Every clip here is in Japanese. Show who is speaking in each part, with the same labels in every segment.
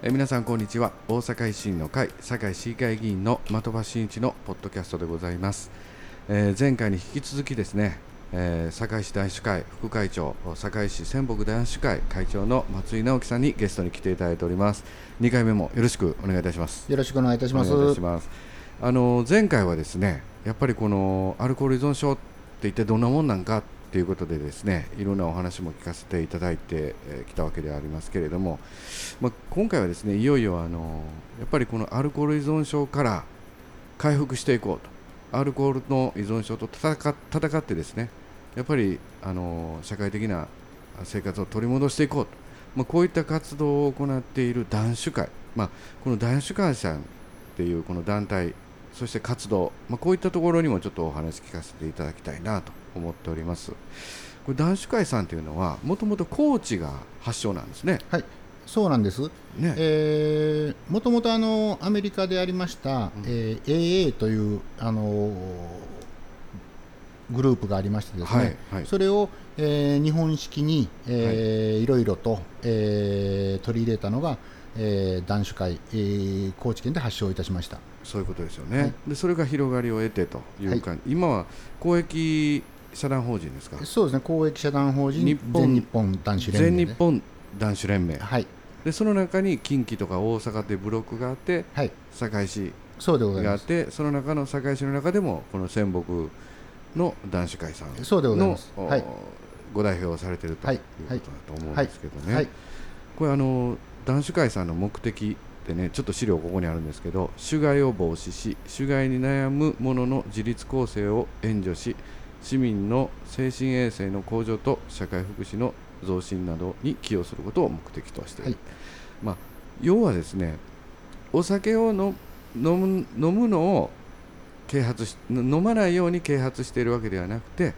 Speaker 1: えー皆さんこんにちは。大阪維新の会堺市議会議員の的場真一のポッドキャストでございます、えー前回に引き続きですね、えー堺市男子会副会長堺市仙北男子会会長の松井直樹さんにゲストに来ていただいております。2回目もよろしくお願いいたします。
Speaker 2: よろしくお願いいたします。
Speaker 1: お願いいたします。あの前回はですねやっぱりこのアルコール依存症って一体どんなもんなんかっていうことでですねいろんなお話も聞かせていただいてきたわけでありますけれども、まあ、今回はですねいよいよあのやっぱりこのアルコール依存症から回復していこうと。アルコールの依存症と戦っ戦ってですねやっぱりあの社会的な生活を取り戻していこうと、まあ、こういった活動を行っている男子会、まあ、この男子会さんっていうこの団体そして活動、まあ、こういったところにもちょっとお話聞かせていただきたいなと思っております。これ男子会さんというのはもともと高知が発祥なんですね。
Speaker 2: はい、そうなんです。
Speaker 1: ね、
Speaker 2: えー、もともとあのアメリカでありました、えー AA というあのーグループがありましてですね、
Speaker 1: はいはい。
Speaker 2: それを、えー日本式に、えーい。ろいろと、えー取り入れたのが、えー男子会、えー高知県で発祥いたしました。
Speaker 1: そういうことですよね、
Speaker 2: はい。
Speaker 1: でそれが広がりを得てというか、今は公益社団法人ですか？
Speaker 2: そうですね、公益社団法人
Speaker 1: 日本
Speaker 2: 全日本男子連盟で。
Speaker 1: 全日本男子連盟。
Speaker 2: はい、
Speaker 1: でその中に近畿とか大阪でブロックがあって
Speaker 2: はい、
Speaker 1: 堺市があっ。てその中の堺市の中でもこの仙北の男子会さん
Speaker 2: そうでござい
Speaker 1: の
Speaker 2: ます。
Speaker 1: お
Speaker 2: はい、
Speaker 1: ご代表をされていると
Speaker 2: はい。いう
Speaker 1: ことだと思うんですけどね、
Speaker 2: はい、
Speaker 1: これあの男子会さんの目的ってねちょっと資料ここにあるんですけど種害を防止し種害に悩む者の自立構成を援助し市民の精神衛生の向上と社会福祉の増進などに寄与することを目的としている、
Speaker 2: はい。
Speaker 1: まあ、要はですねお酒をの飲む飲むのを啓発し飲まないように啓発しているわけではなくて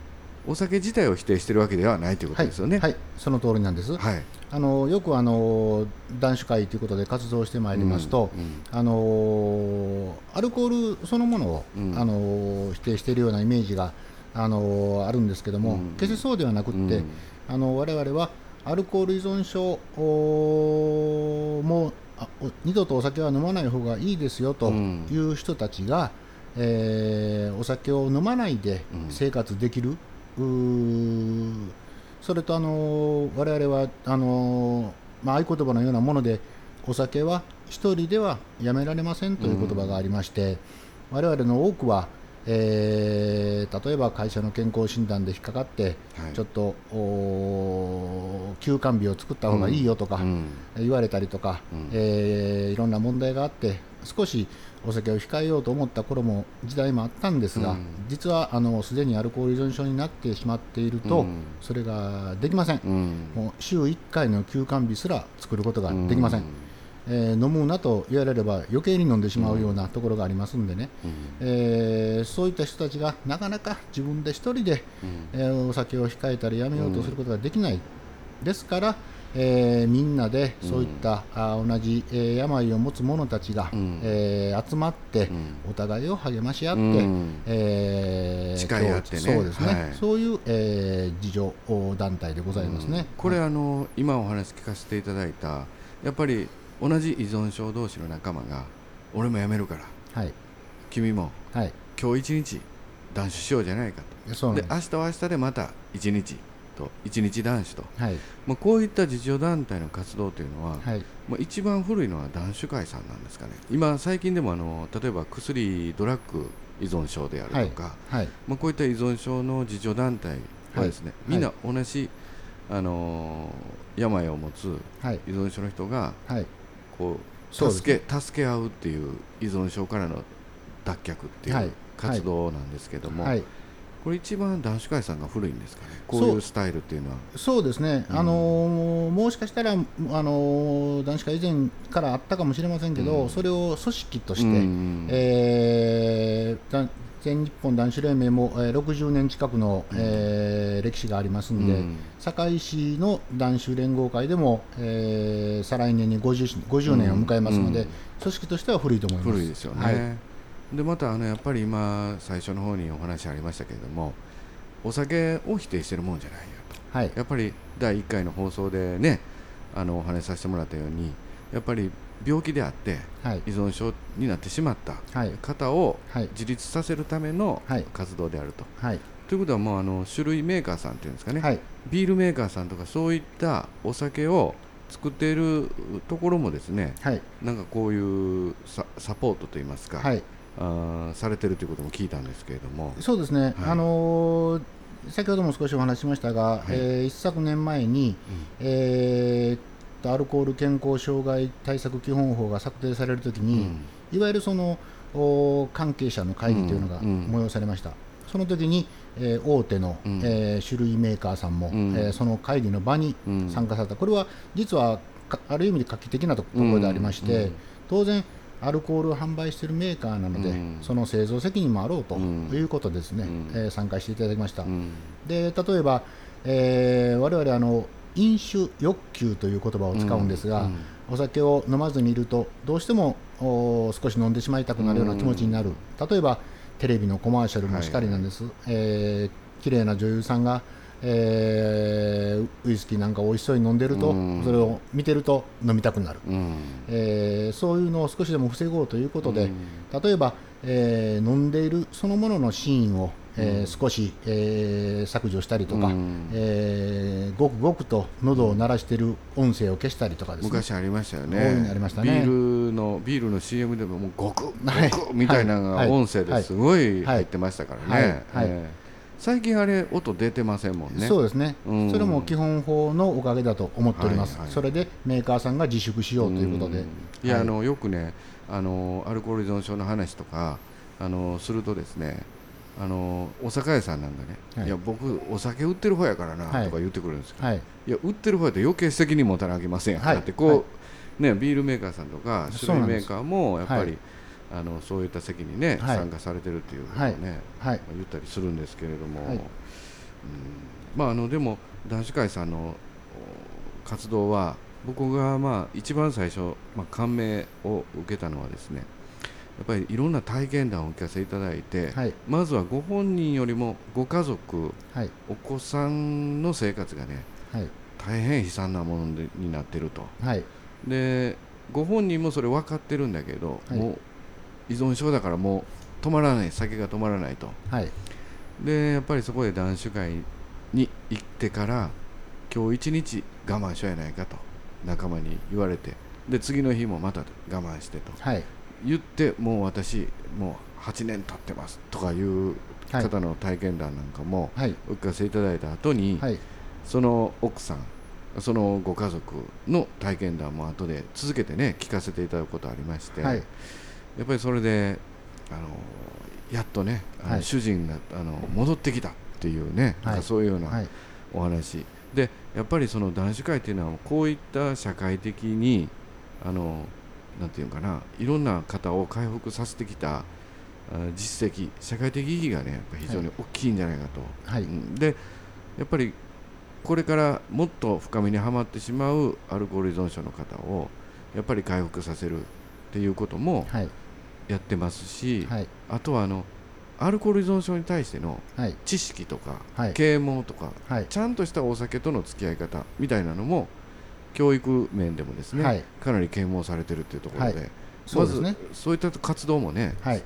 Speaker 1: お酒自体を否定しているわけではないということですよね。
Speaker 2: はい、その通りなんです。
Speaker 1: はい。
Speaker 2: あのよくあの男子会ということで活動してまいりますと、
Speaker 1: うんうん。
Speaker 2: あのアルコールそのものを、
Speaker 1: うん。
Speaker 2: あの否定しているようなイメージがあのあるんですけども、
Speaker 1: うん。
Speaker 2: 決してそうではなくって、
Speaker 1: うん。
Speaker 2: あの我々はアルコール依存症おも二度とお酒は飲まない方がいいですよと
Speaker 1: うん。
Speaker 2: いう人たちが、えーお酒を飲まないで
Speaker 1: うん。
Speaker 2: 生活できる、うーそれとあの我々はあの、まあ、合言葉のようなものでお酒は一人ではやめられませんという言葉がありまして、我々の多くは、えー例えば会社の健康診断で引っかかって、
Speaker 1: はい。
Speaker 2: ちょっとお休館日を作った方がいいよとか、
Speaker 1: うん。
Speaker 2: 言われたりとか、
Speaker 1: うん。
Speaker 2: えーいろんな問題があって少しお酒を控えようと思った頃も時代もあったんですが、
Speaker 1: うん。
Speaker 2: 実はあのすでにアルコール依存症になってしまっていると、
Speaker 1: うん。
Speaker 2: それができません。もう週1回の休館日すら作ることができません、えー飲むなと言われれば余計に飲んでしまうようなところがありますんでね、
Speaker 1: うん。
Speaker 2: えーそういった人たちがなかなか自分で一人で、えーお酒を控えたりやめようとすることができない、ですから、えーみんなでそういった、あー同じ、えー病を持つ者たちが、
Speaker 1: うん。
Speaker 2: えー集まって、
Speaker 1: うん。
Speaker 2: お互いを励まし合って、
Speaker 1: うん。
Speaker 2: えー
Speaker 1: 誓い合ってね。
Speaker 2: そうですね、
Speaker 1: はい。
Speaker 2: そういう、えー自助団体でございますね。
Speaker 1: これ、あの今お話聞かせていただいたやっぱり同じ依存症同士の仲間が俺もやめるから
Speaker 2: はい、
Speaker 1: 君も
Speaker 2: はい、
Speaker 1: 今日一日断酒しようじゃないかと。で。明日は明日でまた一日と一日断酒と、
Speaker 2: はい、
Speaker 1: まあ、こういった自助団体の活動というのは、
Speaker 2: はい、
Speaker 1: まあ、一番古いのは断酒会さんなんですかね。今最近でもあの例えば薬ドラッグ依存症であるとか、
Speaker 2: はい、
Speaker 1: まあ、こういった依存症の自助団体はですね、
Speaker 2: はい。
Speaker 1: みんな同じ、あのー病を持つ
Speaker 2: はい、
Speaker 1: 依存症の人が
Speaker 2: はい、
Speaker 1: こ
Speaker 2: そう
Speaker 1: 助け助け合うっていう依存症からの脱却って
Speaker 2: はい。いう
Speaker 1: 活動なんですけども、
Speaker 2: はい。
Speaker 1: これ一番男子会さんが古いんですかね？こう
Speaker 2: そ
Speaker 1: いううスタイルっていうのは。
Speaker 2: そうですね、
Speaker 1: うん。
Speaker 2: あのーもしかしたら、あのー男子会以前からあったかもしれませんけど、
Speaker 1: うん。
Speaker 2: それを組織として、
Speaker 1: うん
Speaker 2: えーだ全日本男子連盟も、えー60年近くの、えー歴史がありますんで、
Speaker 1: うん。
Speaker 2: 堺市の男子連合会でも、えー再来年に 50, 50年を迎えますので、
Speaker 1: うん。
Speaker 2: 組織としては古いと思います。
Speaker 1: 古いですよね、
Speaker 2: はい。
Speaker 1: でまたあのやっぱり今最初の方にお話ありましたけれどもお酒を否定してるもんじゃないよと。
Speaker 2: はい。
Speaker 1: やっぱり第1回の放送でねあのお話しさせてもらったようにやっぱり病気であって
Speaker 2: はい。
Speaker 1: 依存症になってしまった
Speaker 2: はい。
Speaker 1: 方を
Speaker 2: はい。
Speaker 1: 自立させるための
Speaker 2: はい。
Speaker 1: 活動であると。
Speaker 2: はい。
Speaker 1: ということはもうあの種類メーカーさんっていうんですかね、
Speaker 2: はい。
Speaker 1: ビールメーカーさんとかそういったお酒を作っているところもですね
Speaker 2: はい。
Speaker 1: なんかこういうササポートといいますか、
Speaker 2: はい。
Speaker 1: あーされてるということも聞いたんですけれども、
Speaker 2: そうですね、あのー先ほども少しお話ししましたが、
Speaker 1: い。
Speaker 2: えー一昨年前に、えーアルコール健康障害対策基本法が策定されるときに、いわゆるそのお関係者の会議というのが
Speaker 1: うんうん。
Speaker 2: 催されました。その時に、えー大手の、
Speaker 1: うん。
Speaker 2: えー種類メーカーさんも、
Speaker 1: うん。
Speaker 2: えーその会議の場に
Speaker 1: うん。
Speaker 2: 参加された、これは実はかある意味で画期的なとところでありまして、
Speaker 1: うん。うん。
Speaker 2: 当然、アルコールを販売しているメーカーなので、
Speaker 1: うん。
Speaker 2: その製造責任もあろうと
Speaker 1: うん。
Speaker 2: いうことですね、
Speaker 1: うん。
Speaker 2: えー参加していただきました。
Speaker 1: うん。
Speaker 2: で例えば、えー、我々あの飲酒欲求という言葉を使うんですが、
Speaker 1: うんうん。
Speaker 2: お酒を飲まずにいるとどうしてもお少し飲んでしまいたくなるような気持ちになる、例えばテレビのコマーシャルもしかりなんです、えー綺麗な女優さんが、えーウイスキーなんか美味しそうに飲んでると、
Speaker 1: うん。
Speaker 2: それを見てると飲みたくなる、
Speaker 1: うん。
Speaker 2: えーそういうのを少しでも防ごうということで、
Speaker 1: うん。
Speaker 2: 例えば、えー飲んでいるそのもののシーンを、えー少し、えー削除したりとか、
Speaker 1: うん。
Speaker 2: えーごくごくと喉を鳴らしている音声を消したりとかですね。
Speaker 1: 昔ありましたよね。
Speaker 2: のありましたね。
Speaker 1: ビールのビールの CM でももうごくご
Speaker 2: はい
Speaker 1: くみたいなの
Speaker 2: はい。
Speaker 1: が音声ですごい入ってましたから
Speaker 2: はい。
Speaker 1: ね
Speaker 2: はい。
Speaker 1: ええ。最近あれ音出てませんもんね。
Speaker 2: そうですね、
Speaker 1: うん。
Speaker 2: それも基本法のおかげだと思っております、
Speaker 1: はいはい
Speaker 2: それでメーカーさんが自粛しようということで、
Speaker 1: ん。いや、
Speaker 2: はい。
Speaker 1: あのよくねあのアルコール依存症の話とかあのするとですねあのお酒屋さんなんかね、
Speaker 2: はい。
Speaker 1: い、や僕お酒売ってる方やからな
Speaker 2: はい。
Speaker 1: とか言ってくるんですけど、
Speaker 2: はい、
Speaker 1: い、や売ってる方やと余計責任持たなきゃいけませんやん、
Speaker 2: はい。
Speaker 1: だってこう、ねビールメーカーさんとか種類メーカーもやっぱり、
Speaker 2: はい
Speaker 1: あのそういった席にね、
Speaker 2: はい。
Speaker 1: 参加されてるっていうことをね、
Speaker 2: はい。
Speaker 1: まあ言ったりするんですけれども、
Speaker 2: はい。
Speaker 1: うん。まああのでも男子会さんのお活動は僕がまあ一番最初、まあ、感銘を受けたのはですねやっぱりいろんな体験談をお聞かせいただいて、
Speaker 2: はい。
Speaker 1: まずはご本人よりもご家族
Speaker 2: はい。
Speaker 1: お子さんの生活がね
Speaker 2: はい。
Speaker 1: 大変悲惨なものでになってると。
Speaker 2: はい。
Speaker 1: でご本人もそれ分かってるんだけど、
Speaker 2: はい。
Speaker 1: もう依存症だからもう止まらない酒が止まらないと。
Speaker 2: はい。
Speaker 1: でやっぱりそこで男子会に行ってから今日一日我慢しようやないかと仲間に言われて。で次の日もまた我慢してと。
Speaker 2: はい
Speaker 1: 言ってもう私もう8年経ってますとかいう
Speaker 2: はい
Speaker 1: 方の体験談なんかも
Speaker 2: はい。
Speaker 1: お聞かせいただいた後に、
Speaker 2: はい。
Speaker 1: その奥さんそのご家族の体験談も後で続けてね聞かせていただくことありまして、
Speaker 2: はい。
Speaker 1: やっぱりそれであのやっとねあの
Speaker 2: はい。
Speaker 1: 主人があの戻ってきたっていうね、
Speaker 2: はい。
Speaker 1: そういうよう
Speaker 2: は
Speaker 1: ない。お話、でやっぱりその男子会っていうのはこういった社会的にあのなんていうのかないろんな方を回復させてきたあ実績社会的意義がねやっぱ非常に大きいんじゃないかと、
Speaker 2: はい。
Speaker 1: うん。でやっぱりこれからもっと深みにはまってしまうアルコール依存症の方をやっぱり回復させるっていうことも
Speaker 2: はい。
Speaker 1: やってますし、
Speaker 2: はい。
Speaker 1: あとはあのアルコール依存症に対しての
Speaker 2: はい。
Speaker 1: 知識とか、
Speaker 2: はい。
Speaker 1: 啓蒙とか
Speaker 2: はい。
Speaker 1: ちゃんとしたお酒との付き合い方みたいなのも教育面でもですね、
Speaker 2: はい。
Speaker 1: かなり啓蒙されてるっていうところで、
Speaker 2: はい。そうですね。
Speaker 1: そういった活動もね、
Speaker 2: はい。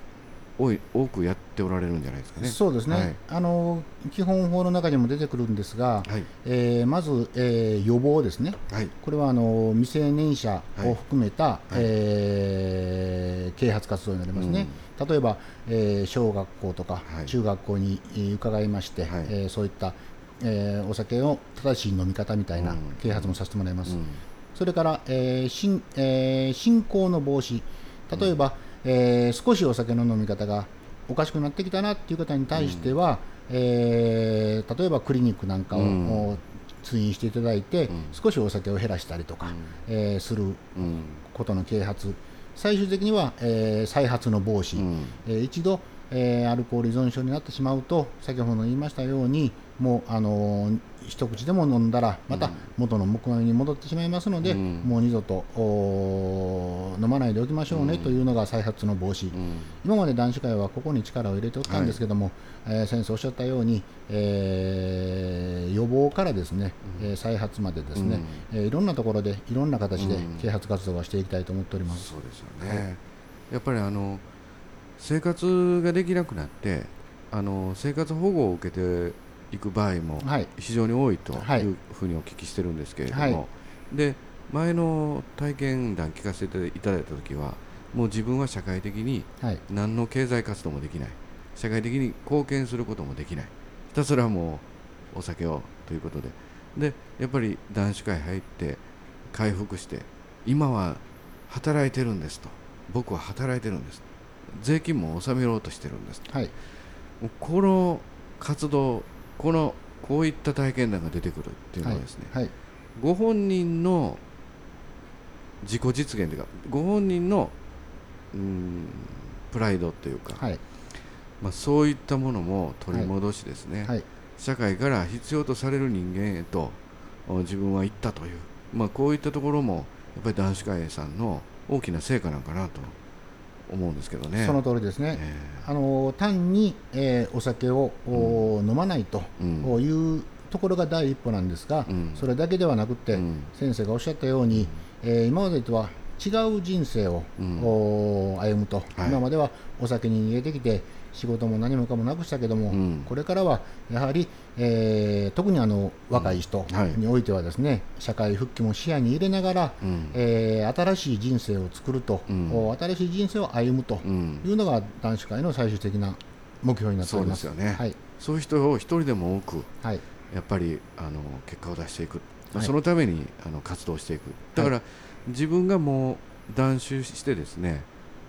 Speaker 1: 多い多くやっておられるんじゃないですかね。
Speaker 2: そうですね、
Speaker 1: はい。
Speaker 2: あの基本法の中にも出てくるんですが、
Speaker 1: はい。
Speaker 2: えーまず、えー予防ですね、
Speaker 1: はい。
Speaker 2: これはあの未成年者を含めた、
Speaker 1: はい。
Speaker 2: えー啓発活動になりますね、例えば、えー小学校とか
Speaker 1: はい。
Speaker 2: 中学校にえー伺いまして、
Speaker 1: はい。
Speaker 2: えーそういった、えーお酒の正しい飲み方みたいな
Speaker 1: うん。
Speaker 2: 啓発もさせてもらいます。
Speaker 1: うん。
Speaker 2: それから、えー進えー進行の防止、例えば、えー少しお酒の飲み方がおかしくなってきたなっていう方に対しては、えー例えばクリニックなんかを、
Speaker 1: うん。
Speaker 2: 通院していただいて、
Speaker 1: ん。
Speaker 2: 少しお酒を減らしたりとか、えーする
Speaker 1: うん。
Speaker 2: ことの啓発、最終的には、えー再発の防止、
Speaker 1: うん。
Speaker 2: えー一度、えーアルコール依存症になってしまうと、先ほど言いましたように、もうあの一口でも飲んだらまた元の木米に戻ってしまいますので、
Speaker 1: うん。
Speaker 2: もう二度とお飲まないでおきましょうねというのが再発の防止、
Speaker 1: うん。
Speaker 2: 今まで男子会はここに力を入れておったんですけども、えー先生おっしゃったように、えー予防からですね、えー再発までですね、えーいろんなところでいろんな形で
Speaker 1: うん。
Speaker 2: 啓発活動はしていきたいと思っております。
Speaker 1: そうですよね、やっぱりあの生活ができなくなってあの生活保護を受けていく場合も
Speaker 2: はい。
Speaker 1: 非常に多いと
Speaker 2: はい。
Speaker 1: いうふうにお聞きしてるんですけれども、
Speaker 2: はい。
Speaker 1: で前の体験談聞かせていただいた時はもう自分は社会的に
Speaker 2: はい。
Speaker 1: 何の経済活動もできない。社会的に貢献することもできない。ひたすらもうお酒をということで。でやっぱり男子会入って回復して今は働いてるんですと。僕は働いてるんです。税金も納めようとしてるんです
Speaker 2: はい。
Speaker 1: この活動このこういった体験談が出てくるっていうのはですね、
Speaker 2: はい
Speaker 1: ご本人の自己実現というかご本人のうーんプライドというか、
Speaker 2: はい。
Speaker 1: まあ、そういったものも取り戻しですね、
Speaker 2: はい。
Speaker 1: 社会から必要とされる人間へとお自分は行ったという、まあ、こういったところもやっぱり男子会さんの大きな成果なんかなと思うんですけどね。
Speaker 2: その通りですね。
Speaker 1: え
Speaker 2: あの単に、えーお酒を、お飲まないというところが第一歩なんですが、
Speaker 1: うん。
Speaker 2: それだけではなくて、
Speaker 1: うん。
Speaker 2: 先生がおっしゃったように、えー今までとは違う人生を、歩むと、
Speaker 1: はい。
Speaker 2: 今まではお酒に逃げてきて仕事も何もかもなくしたけども、
Speaker 1: うん。
Speaker 2: これからはやはり、えー特にあの若い人
Speaker 1: はい。
Speaker 2: においてはですね、社会復帰も視野に入れながら、
Speaker 1: うん。
Speaker 2: えー新しい人生を作ると、
Speaker 1: うん。
Speaker 2: お新しい人生を歩むと
Speaker 1: うん。
Speaker 2: いうのが男子会の最終的な目標になっております。
Speaker 1: そうですよね。
Speaker 2: はい、
Speaker 1: そういう人を一人でも多く
Speaker 2: はい、
Speaker 1: やっぱりあの結果を出していく、そのためにあの活動していく。だから、自分がもう断酒してですね、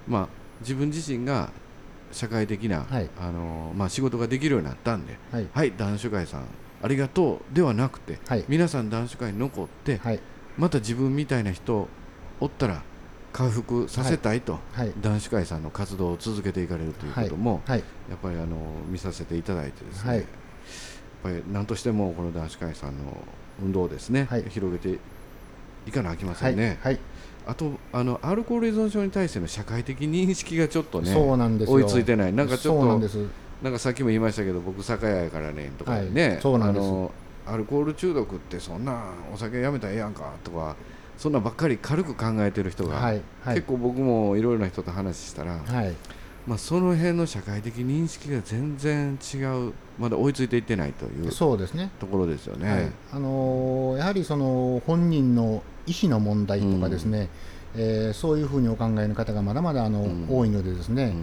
Speaker 1: まあ、自分自身が社会的な、
Speaker 2: はい。
Speaker 1: あのまあ、仕事ができるようになったんで
Speaker 2: はい、
Speaker 1: はい男子会さんありがとうではなくて、
Speaker 2: はい。
Speaker 1: 皆さん男子会に残って、
Speaker 2: はい、
Speaker 1: また自分みたいな人おったら回復させたいと、
Speaker 2: はい、
Speaker 1: 男子会さんの活動を続けていかれるということも、
Speaker 2: はい、
Speaker 1: やっぱりあの見させていただいてですね、
Speaker 2: はい。
Speaker 1: やっぱり何としてもこの男子会さんの運動をですね、
Speaker 2: はい。
Speaker 1: 広げていかなあきませ
Speaker 2: はい、
Speaker 1: んね、
Speaker 2: はい、
Speaker 1: あとあのアルコール依存症に対しての社会的認識がちょっとね
Speaker 2: そうなんですよ。
Speaker 1: 追いついてない。なんかちょっと
Speaker 2: なんです。
Speaker 1: なんかさっきも言いましたけど僕酒屋やからねとかね、
Speaker 2: はい。そうなんです。
Speaker 1: あのアルコール中毒ってそんなお酒やめたらええやんかとかそんなばっかり軽く考えてる人が、
Speaker 2: はい、はい。
Speaker 1: 結、構僕もいろいろな人と話したら、
Speaker 2: はい、
Speaker 1: まあ、その辺の社会的認識が全然違うまだ追いついていってないという
Speaker 2: そうですね。
Speaker 1: ところですよね。
Speaker 2: はい、あのーやはりその本人の意思の問題とかですね、えーそういうふうにお考えの方がまだまだあの、
Speaker 1: うん。
Speaker 2: 多いのでですね、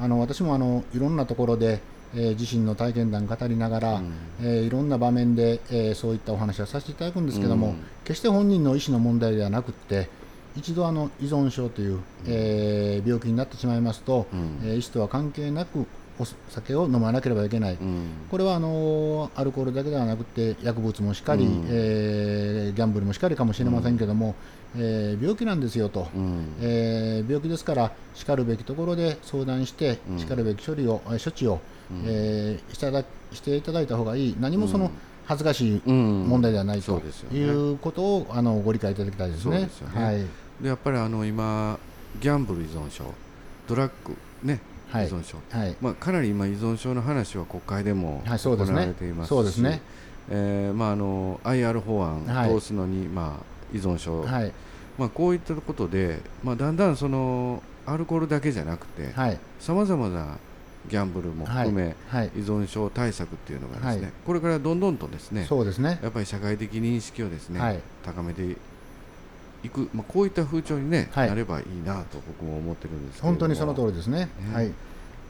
Speaker 2: あの私もあのいろんなところで、えー自身の体験談語りながら、
Speaker 1: うん。
Speaker 2: えーいろんな場面で、えーそういったお話をさせていただくんですけども、
Speaker 1: うん。
Speaker 2: 決して本人の意思の問題ではなくって一度あの依存症という、えー病気になってしまいますと、
Speaker 1: うん。
Speaker 2: えー意思とは関係なくお酒を飲まなければいけない、
Speaker 1: うん。
Speaker 2: これはあのアルコールだけではなくて薬物もしかり、
Speaker 1: うん。
Speaker 2: えーギャンブルもしかりかもしれませんけども、えー病気なんですよと、
Speaker 1: うん。
Speaker 2: えー病気ですからしかるべきところで相談して、
Speaker 1: うん。
Speaker 2: しかるべき処理をえー処置を、
Speaker 1: うん。
Speaker 2: えーしただしていただいた方がいい。何もその
Speaker 1: うん
Speaker 2: 恥ずかしい
Speaker 1: うん
Speaker 2: 問題ではないと
Speaker 1: そうですよね。
Speaker 2: いうことをあのご理解いただきたいですね。
Speaker 1: ですよね。
Speaker 2: はい。
Speaker 1: でやっぱりあの今ギャンブル依存症ドラッグね、
Speaker 2: はい。
Speaker 1: 依存症、
Speaker 2: はい。
Speaker 1: まあ、かなり今依存症の話は国会でも行われていますし、
Speaker 2: そうですね。
Speaker 1: えーまあ、あの IR 法案通すのに、まあ、依存症、
Speaker 2: はい。
Speaker 1: まあ、こういったことで、まあ、だんだんそのアルコールだけじゃなくて
Speaker 2: はい。
Speaker 1: さまざまなギャンブルも含め、
Speaker 2: はい。
Speaker 1: 依存症対策っていうのがですね、
Speaker 2: はい。
Speaker 1: これからどんどんとですね
Speaker 2: そうですね。
Speaker 1: やっぱり社会的認識をですね、
Speaker 2: はい。
Speaker 1: 高めていく、まあ、こういった風潮に、ね
Speaker 2: はい。
Speaker 1: なればいいなと僕も思ってるんです
Speaker 2: 本当にその通りですね。
Speaker 1: ね。
Speaker 2: はい。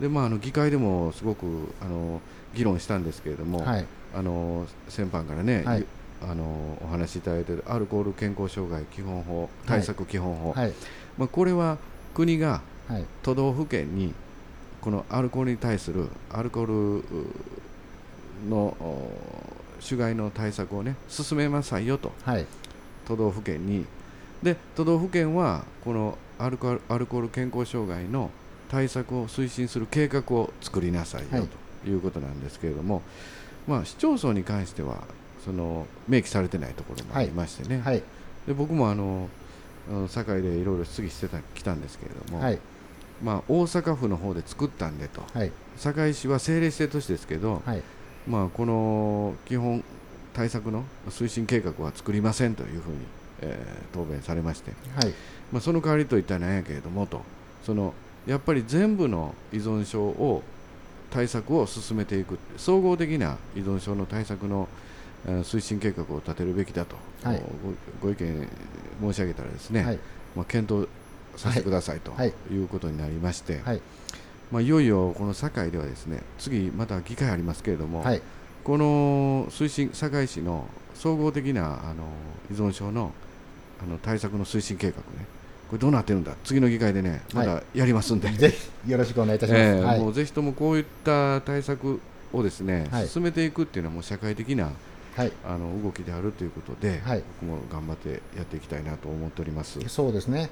Speaker 1: で、まあ、あの議会でもすごくあの議論したんですけれども、
Speaker 2: はい。
Speaker 1: あの先般からね、
Speaker 2: はい。
Speaker 1: あのお話しいただいているアルコール健康障害基本法対策基本法、
Speaker 2: はい。
Speaker 1: まあ、これは国が
Speaker 2: はい。
Speaker 1: 都道府県にこのアルコールに対するアルコールうのお種害の対策をね進めなさいよと。
Speaker 2: はい。
Speaker 1: 都道府県に。で都道府県はこのアルコールアルコール健康障害の対策を推進する計画を作りなさいよ、
Speaker 2: はい。
Speaker 1: ということなんですけれどもまあ、市町村に関してはその明記されてないところもありましてね、
Speaker 2: はい。
Speaker 1: で僕もあの堺でいろいろ質疑してたきたんですけれども、
Speaker 2: はい
Speaker 1: まあ、大阪府の方で作ったんでと。
Speaker 2: はい。
Speaker 1: 堺市は政令指定都市ですけど、
Speaker 2: はい。
Speaker 1: まあ、この基本対策の推進計画は作りませんというふうに、えー答弁されまして、
Speaker 2: はい。
Speaker 1: まあ、その代わりといったらなんやけれどもとそのやっぱり全部の依存症を対策を進めていく総合的な依存症の対策のえー推進計画を立てるべきだと、
Speaker 2: はい。
Speaker 1: ごご意見申し上げたらですね、
Speaker 2: はい。
Speaker 1: まあ、検討させてくださいと
Speaker 2: はい。
Speaker 1: いうことになりまして、
Speaker 2: はい。
Speaker 1: まあ、いよいよこの堺ではですね次また議会ありますけれども、
Speaker 2: はい。
Speaker 1: この推進堺市の総合的なあの依存症のあの対策の推進計画ねこれどうなってるんだ次の議会でねま
Speaker 2: は
Speaker 1: たやりますんで、
Speaker 2: ぜひよろしくお願いいたします。
Speaker 1: ええ
Speaker 2: はい。
Speaker 1: もうぜひともこういった対策をですね、
Speaker 2: はい。
Speaker 1: 進めていくっていうのはもう社会的な
Speaker 2: はい。
Speaker 1: あの動きであるということで、
Speaker 2: はい。
Speaker 1: 僕も頑張ってやっていきたいなと思っております。
Speaker 2: そうですね。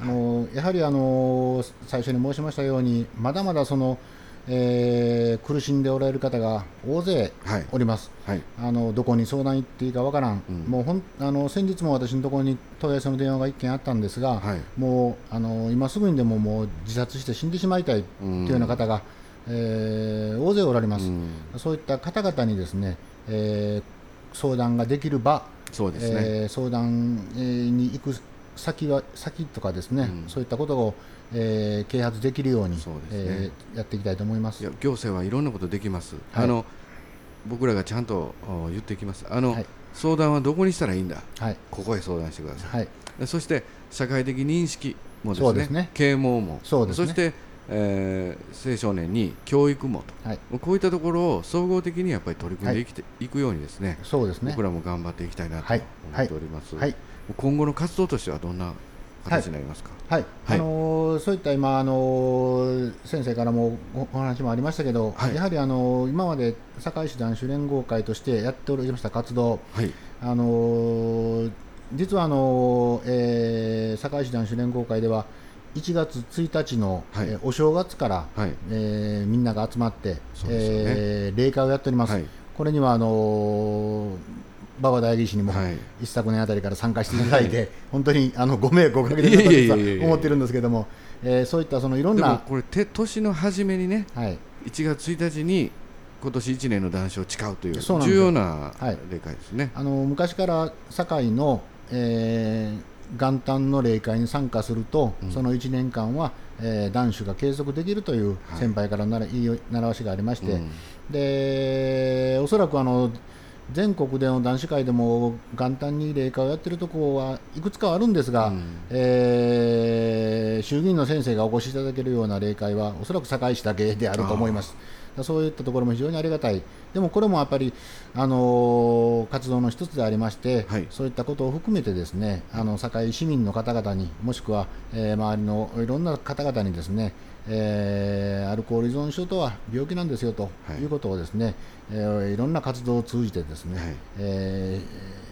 Speaker 2: あのやはりあの最初に申しましたようにまだまだその、えー苦しんでおられる方が大勢
Speaker 1: はい、
Speaker 2: おります。
Speaker 1: はい、
Speaker 2: あのどこに相談行っていいかわからん、
Speaker 1: うん。
Speaker 2: もうほんあの先日も私のところに問い合わせの電話が1件あったんですが、
Speaker 1: はい、
Speaker 2: もうあの今すぐにでももう自殺して死んでしまいたいと
Speaker 1: うん
Speaker 2: いうような方が、えー大勢おられます、
Speaker 1: うん。
Speaker 2: そういった方々にですね、えー相談ができる場、
Speaker 1: そうですね。
Speaker 2: えー相談えーに行く先は先とかですね、
Speaker 1: うん。
Speaker 2: そういったことを、えー啓発できるように
Speaker 1: そうですね。
Speaker 2: えーやっていきたいと思います。
Speaker 1: 行政はいろんなことできます、
Speaker 2: はい。
Speaker 1: あの僕らがちゃんとお言っていきます。あの、
Speaker 2: はい。
Speaker 1: 相談はどこにしたらいいんだ？
Speaker 2: はい。
Speaker 1: ここへ相談してください、
Speaker 2: はい。
Speaker 1: でそして社会的認識もですね
Speaker 2: ね。
Speaker 1: 啓蒙も。
Speaker 2: そうですね。
Speaker 1: して、えー青少年に教育もと。
Speaker 2: はい、
Speaker 1: こういったところを総合的にやっぱり取り組んでい。きて、い、くようにですね
Speaker 2: そうですね。
Speaker 1: 僕。らも頑張っていきたいなと
Speaker 2: はい。
Speaker 1: 思っております、
Speaker 2: はい
Speaker 1: 今後の活動としてはどんな形になりますか、
Speaker 2: はい、
Speaker 1: はい。
Speaker 2: あのーそういった今、あのー先生からもおお話もありましたけど、
Speaker 1: はい。
Speaker 2: やはり、あのー今まで堺市男子連合会としてやっておりました活動、
Speaker 1: はい。
Speaker 2: あのー実はあのー、えー堺市男子連合会では、1月1日の、
Speaker 1: はい。
Speaker 2: えーお正月から、
Speaker 1: はい。
Speaker 2: えーみんなが集まって、
Speaker 1: ね。
Speaker 2: えー例会をやっております。
Speaker 1: はい。
Speaker 2: これにはあのー馬場代議士にも、
Speaker 1: はい。
Speaker 2: 一昨年あたりから参加していただいて、本当にあのご迷惑をかけていただ
Speaker 1: い
Speaker 2: と思ってるんですけども、えーそういったそのいろん
Speaker 1: でも
Speaker 2: な、
Speaker 1: これて年の初めにね
Speaker 2: はい、
Speaker 1: 1月1日に今年1年の談笑を誓うという重要な
Speaker 2: はい。
Speaker 1: 例会ですね。
Speaker 2: あの昔から堺の、えー元旦の例会に参加すると、
Speaker 1: うん。
Speaker 2: その1年間は、えー男子が継続できるという
Speaker 1: はい。
Speaker 2: 先輩からなら、いい習わしがありまして、
Speaker 1: うん。
Speaker 2: でおそらくあの全国での男子会でも元旦に例会をやってるところはいくつかあるんですが、
Speaker 1: うん。
Speaker 2: えー衆議院の先生がお越しいただけるような例会はおそらく堺市だけであると思います。そういったところも非常にありがたい、でもこれもやっぱり、あのー活動の一つでありまして、
Speaker 1: はい。
Speaker 2: そういったことを含めて、ですねあの堺市民の方々に、もしくは、えー周りのいろんな方々にですね、えーアルコール依存症とは病気なんですよと
Speaker 1: はい。
Speaker 2: いうことをですね、えーいろんな活動を通じてですね、
Speaker 1: はい。
Speaker 2: えー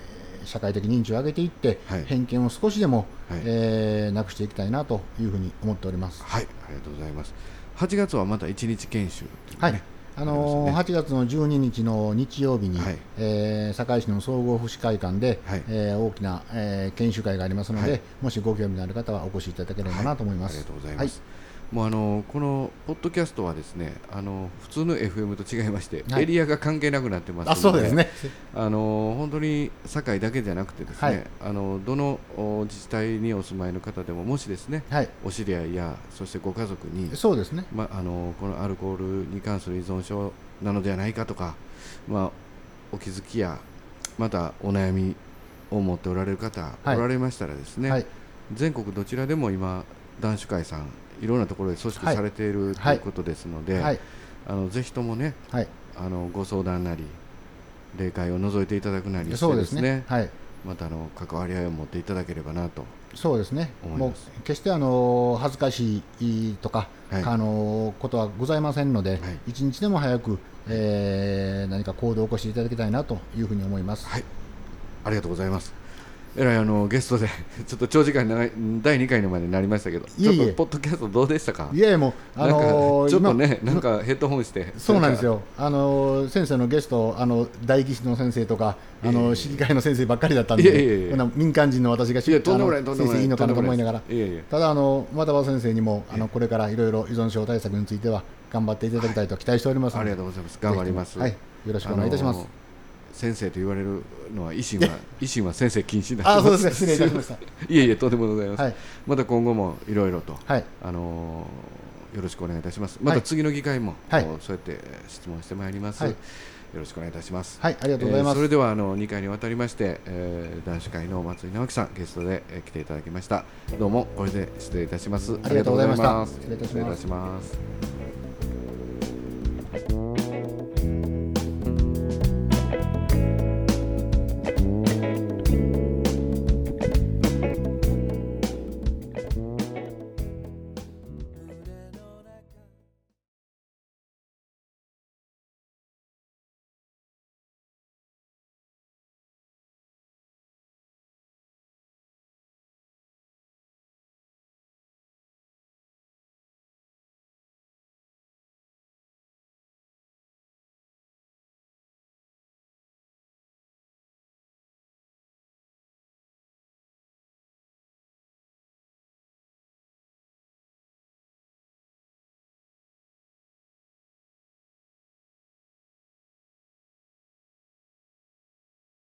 Speaker 2: 社会的認知を上げていって、
Speaker 1: はい。
Speaker 2: 偏見を少しでも、
Speaker 1: はい。
Speaker 2: えーなくしていきたいなというふうに思っております。
Speaker 1: はい、ありがとうございます。8月はまた1日研修っていうの
Speaker 2: はい。あのー
Speaker 1: あ
Speaker 2: 8月の12日の日曜日に、
Speaker 1: はい。
Speaker 2: えー堺市の総合福祉会館で、
Speaker 1: はい。
Speaker 2: えー大きな、えー研修会がありますので、
Speaker 1: はい。
Speaker 2: もしご興味のある方はお越しいただければなと思います。
Speaker 1: ありがとうございます。もうあのこのポッドキャストはですね、あの普通の FM と違いまして、
Speaker 2: はい。
Speaker 1: エリアが関係なくなってますの
Speaker 2: あそうですね。
Speaker 1: あの本当に堺だけじゃなくてですね、
Speaker 2: はい。
Speaker 1: あのどのお自治体にお住まいの方でももしですね
Speaker 2: はい、
Speaker 1: お知り合いやそしてご家族に、
Speaker 2: そうですね。
Speaker 1: ま、あのこのアルコールに関する依存症なのではないかとか、まあ、お気づきやまたお悩みを持っておられる方、
Speaker 2: はい。
Speaker 1: おられましたらですね、
Speaker 2: はい、
Speaker 1: 全国どちらでも今男子会さんいろんなところで組織
Speaker 2: はい
Speaker 1: されている、と
Speaker 2: はい
Speaker 1: いうことですので、
Speaker 2: はい、
Speaker 1: あのぜひともね
Speaker 2: はい、
Speaker 1: あのご相談なり例会を覗いていただくなりして
Speaker 2: そう
Speaker 1: で
Speaker 2: すすね。はい、
Speaker 1: またあの関わり合いを持っていただければなと
Speaker 2: そうですね。もう決してあの恥ずかしいとか、
Speaker 1: はい。
Speaker 2: あのことはございませんので、
Speaker 1: はい。
Speaker 2: 一日でも早く、えー何か行動を起こしていただきたいなというふうに思います。
Speaker 1: はい。ありがとうございますえらいあのゲストで ちょっと長時間長い第2回のまでになりましたけど
Speaker 2: いえいえ。
Speaker 1: ちょっとポッドキャストどうでしたか？
Speaker 2: いやいやもう、あのー
Speaker 1: ちょっとね
Speaker 2: 今
Speaker 1: なんかヘッドホンして。
Speaker 2: そうなんですよ、あの先生のゲスト、あの大技師の先生とか、あの市議会の先生ばっかりだったん
Speaker 1: いやいやいや
Speaker 2: で、ほな民間人の私が
Speaker 1: いやとんでもないとんでもない。
Speaker 2: 先生いいのかなと思いながら、ただ、あの又場先生にもあのこれからいろいろ依存症対策については頑張っていただきたいと期待しております
Speaker 1: ありがとうございます。頑張ります。
Speaker 2: はい、よろしくお願いいたします。
Speaker 1: あの先生と言われるのは維新は 維新は先生禁止にな
Speaker 2: あそうですか、失礼いたしました。
Speaker 1: いえいえとんでもございます、
Speaker 2: はい。
Speaker 1: また今後もいろいろと、
Speaker 2: はい。
Speaker 1: あのよろしくお願いいたします。また次の議会も、
Speaker 2: はい。
Speaker 1: そうやってえー質問してまいります、
Speaker 2: はい。
Speaker 1: よろしくお願いいたします。
Speaker 2: はい、ありがとうございます。
Speaker 1: えーそれではあの2回にわたりまして、えー男子会の松井直樹さんゲストで、えー来ていただきました。どうもこれで失礼いたします。
Speaker 2: ありがとうございました。
Speaker 1: 失礼いたします